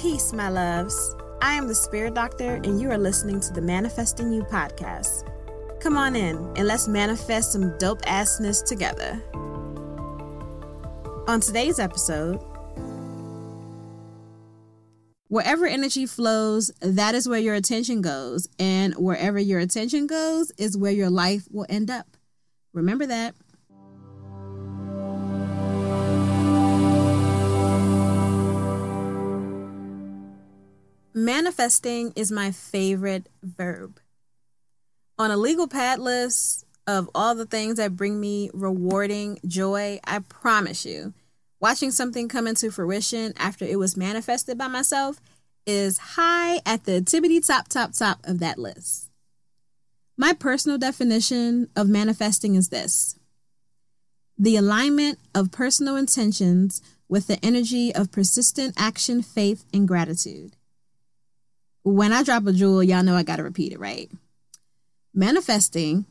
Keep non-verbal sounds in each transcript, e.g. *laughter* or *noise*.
Peace, my loves. I am the Spirit Doctor, and you are listening to the Manifesting You podcast. Come on in and let's manifest some dope assness together. On today's episode, wherever energy flows, that is where your attention goes, and wherever your attention goes is where your life will end up. Remember that. Manifesting is my favorite verb. On a legal pad list of all the things that bring me rewarding joy, I promise you, watching something come into fruition after it was manifested by myself is high at the tippity top, top, top of that list. My personal definition of manifesting is this the alignment of personal intentions with the energy of persistent action, faith, and gratitude when I drop a jewel, y'all know I got to repeat it, right? Manifesting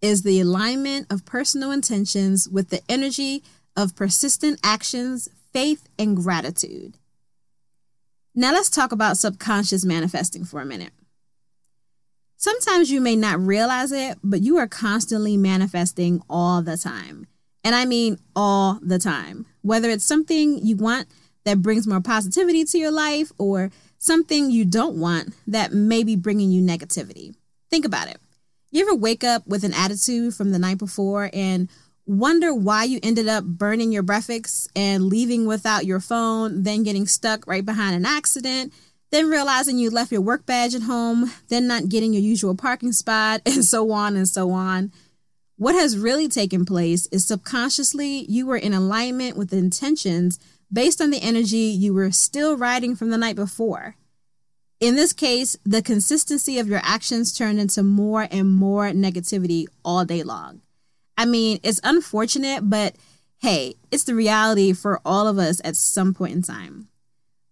is the alignment of personal intentions with the energy of persistent actions, faith, and gratitude. Now let's talk about subconscious manifesting for a minute. Sometimes you may not realize it, but you are constantly manifesting all the time. And I mean all the time. Whether it's something you want that brings more positivity to your life or something you don't want that may be bringing you negativity. Think about it. You ever wake up with an attitude from the night before and wonder why you ended up burning your breakfast and leaving without your phone, then getting stuck right behind an accident, then realizing you left your work badge at home, then not getting your usual parking spot, *laughs* and so on and so on? What has really taken place is subconsciously you were in alignment with the intentions based on the energy you were still riding from the night before. In this case, the consistency of your actions turned into more and more negativity all day long. I mean, it's unfortunate, but hey, it's the reality for all of us at some point in time.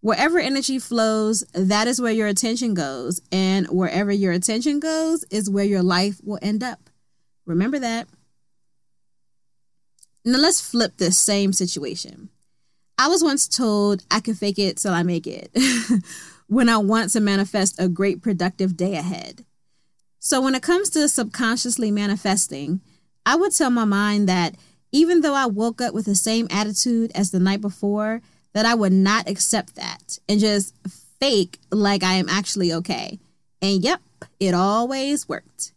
Wherever energy flows, that is where your attention goes. And wherever your attention goes is where your life will end up. Remember that. Now let's flip this same situation. I was once told I can fake it till I make it *laughs* when I want to manifest a great productive day ahead. So, when it comes to subconsciously manifesting, I would tell my mind that even though I woke up with the same attitude as the night before, that I would not accept that and just fake like I am actually okay. And yep, it always worked.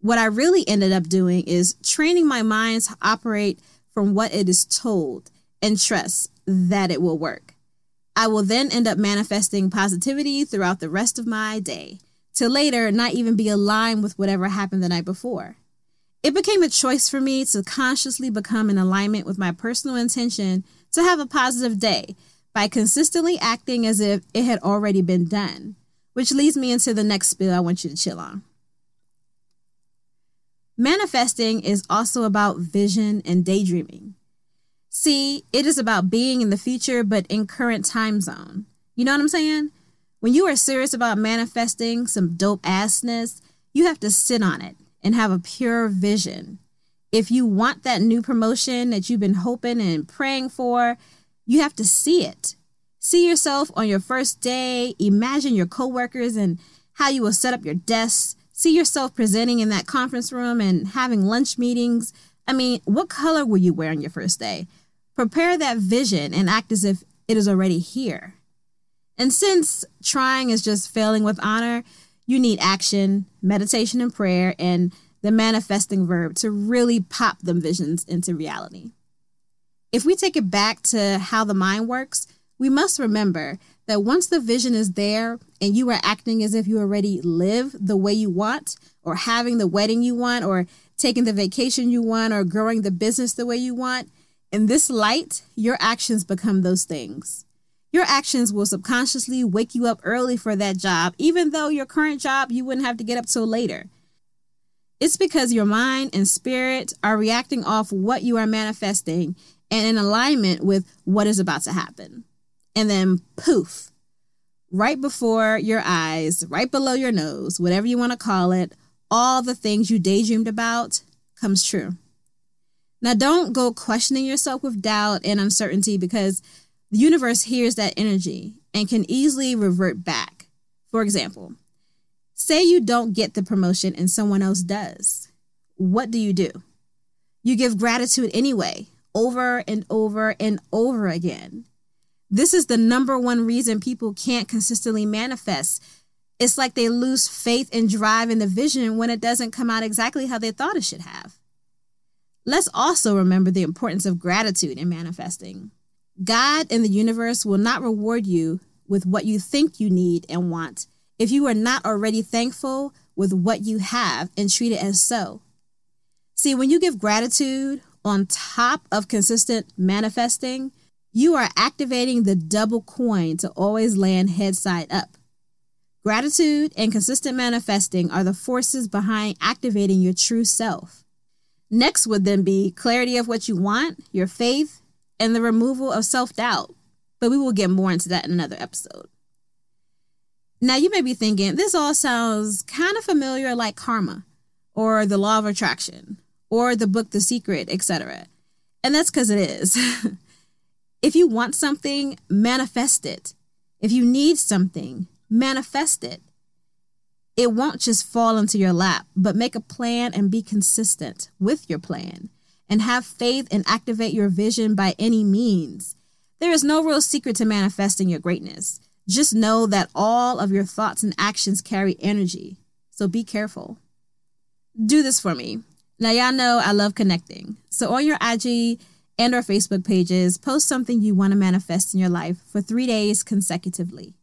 What I really ended up doing is training my mind to operate from what it is told and trust that it will work. I will then end up manifesting positivity throughout the rest of my day, to later not even be aligned with whatever happened the night before. It became a choice for me to consciously become in alignment with my personal intention to have a positive day by consistently acting as if it had already been done, which leads me into the next spill I want you to chill on. Manifesting is also about vision and daydreaming. See, it is about being in the future, but in current time zone. You know what I'm saying? When you are serious about manifesting some dope assness, you have to sit on it and have a pure vision. If you want that new promotion that you've been hoping and praying for, you have to see it. See yourself on your first day, imagine your coworkers and how you will set up your desk. See yourself presenting in that conference room and having lunch meetings. I mean, what color will you wear on your first day? Prepare that vision and act as if it is already here. And since trying is just failing with honor, you need action, meditation, and prayer, and the manifesting verb to really pop them visions into reality. If we take it back to how the mind works, we must remember that once the vision is there and you are acting as if you already live the way you want, or having the wedding you want, or taking the vacation you want, or growing the business the way you want, in this light, your actions become those things. Your actions will subconsciously wake you up early for that job, even though your current job you wouldn't have to get up till later. It's because your mind and spirit are reacting off what you are manifesting and in alignment with what is about to happen. And then poof, right before your eyes, right below your nose, whatever you want to call it, all the things you daydreamed about comes true. Now, don't go questioning yourself with doubt and uncertainty because the universe hears that energy and can easily revert back. For example, say you don't get the promotion and someone else does. What do you do? You give gratitude anyway, over and over and over again. This is the number one reason people can't consistently manifest. It's like they lose faith and drive in the vision when it doesn't come out exactly how they thought it should have. Let's also remember the importance of gratitude in manifesting. God and the universe will not reward you with what you think you need and want if you are not already thankful with what you have and treat it as so. See, when you give gratitude on top of consistent manifesting, you are activating the double coin to always land head side up. Gratitude and consistent manifesting are the forces behind activating your true self. Next would then be clarity of what you want, your faith, and the removal of self doubt. But we will get more into that in another episode. Now, you may be thinking, this all sounds kind of familiar like karma, or the law of attraction, or the book The Secret, etc. And that's because it is. *laughs* if you want something, manifest it. If you need something, manifest it. It won't just fall into your lap, but make a plan and be consistent with your plan and have faith and activate your vision by any means. There is no real secret to manifesting your greatness. Just know that all of your thoughts and actions carry energy. So be careful. Do this for me. Now, y'all know I love connecting. So on your IG and our Facebook pages, post something you want to manifest in your life for three days consecutively.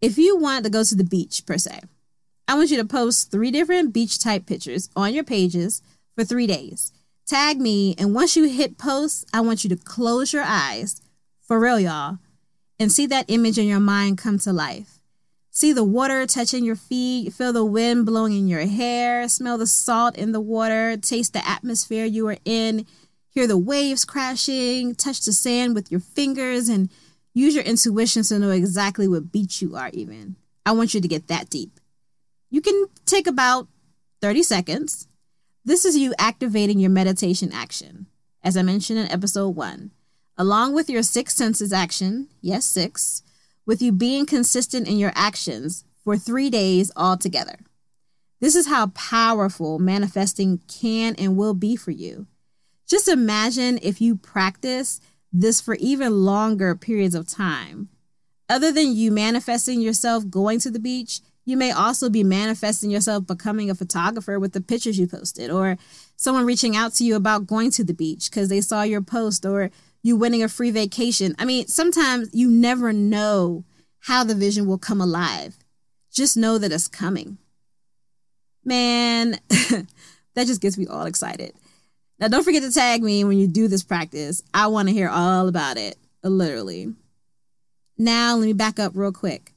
If you want to go to the beach, per se, I want you to post three different beach type pictures on your pages for three days. Tag me, and once you hit post, I want you to close your eyes, for real, y'all, and see that image in your mind come to life. See the water touching your feet, feel the wind blowing in your hair, smell the salt in the water, taste the atmosphere you are in, hear the waves crashing, touch the sand with your fingers, and use your intuition to know exactly what beach you are, even. I want you to get that deep. You can take about 30 seconds. This is you activating your meditation action, as I mentioned in episode one, along with your six senses action, yes, six, with you being consistent in your actions for three days altogether. This is how powerful manifesting can and will be for you. Just imagine if you practice this for even longer periods of time. Other than you manifesting yourself going to the beach, you may also be manifesting yourself becoming a photographer with the pictures you posted, or someone reaching out to you about going to the beach because they saw your post, or you winning a free vacation. I mean, sometimes you never know how the vision will come alive. Just know that it's coming. Man, *laughs* that just gets me all excited. Now, don't forget to tag me when you do this practice. I want to hear all about it, literally. Now, let me back up real quick.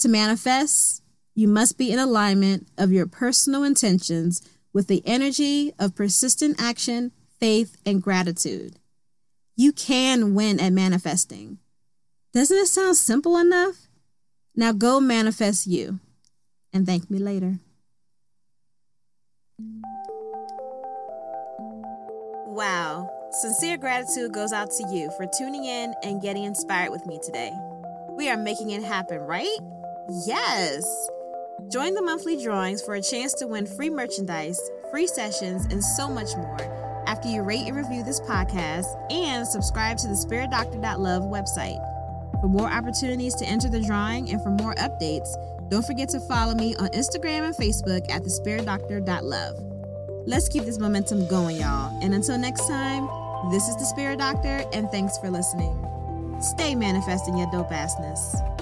To manifest, you must be in alignment of your personal intentions with the energy of persistent action, faith, and gratitude. You can win at manifesting. Doesn't it sound simple enough? Now go manifest you and thank me later. Wow. Sincere gratitude goes out to you for tuning in and getting inspired with me today. We are making it happen, right? Yes! Join the monthly drawings for a chance to win free merchandise, free sessions, and so much more after you rate and review this podcast and subscribe to the spiritdoctor.love website. For more opportunities to enter the drawing and for more updates, don't forget to follow me on Instagram and Facebook at the thespiritdoctor.love. Let's keep this momentum going, y'all. And until next time, this is the Spirit Doctor, and thanks for listening. Stay manifesting your dope assness.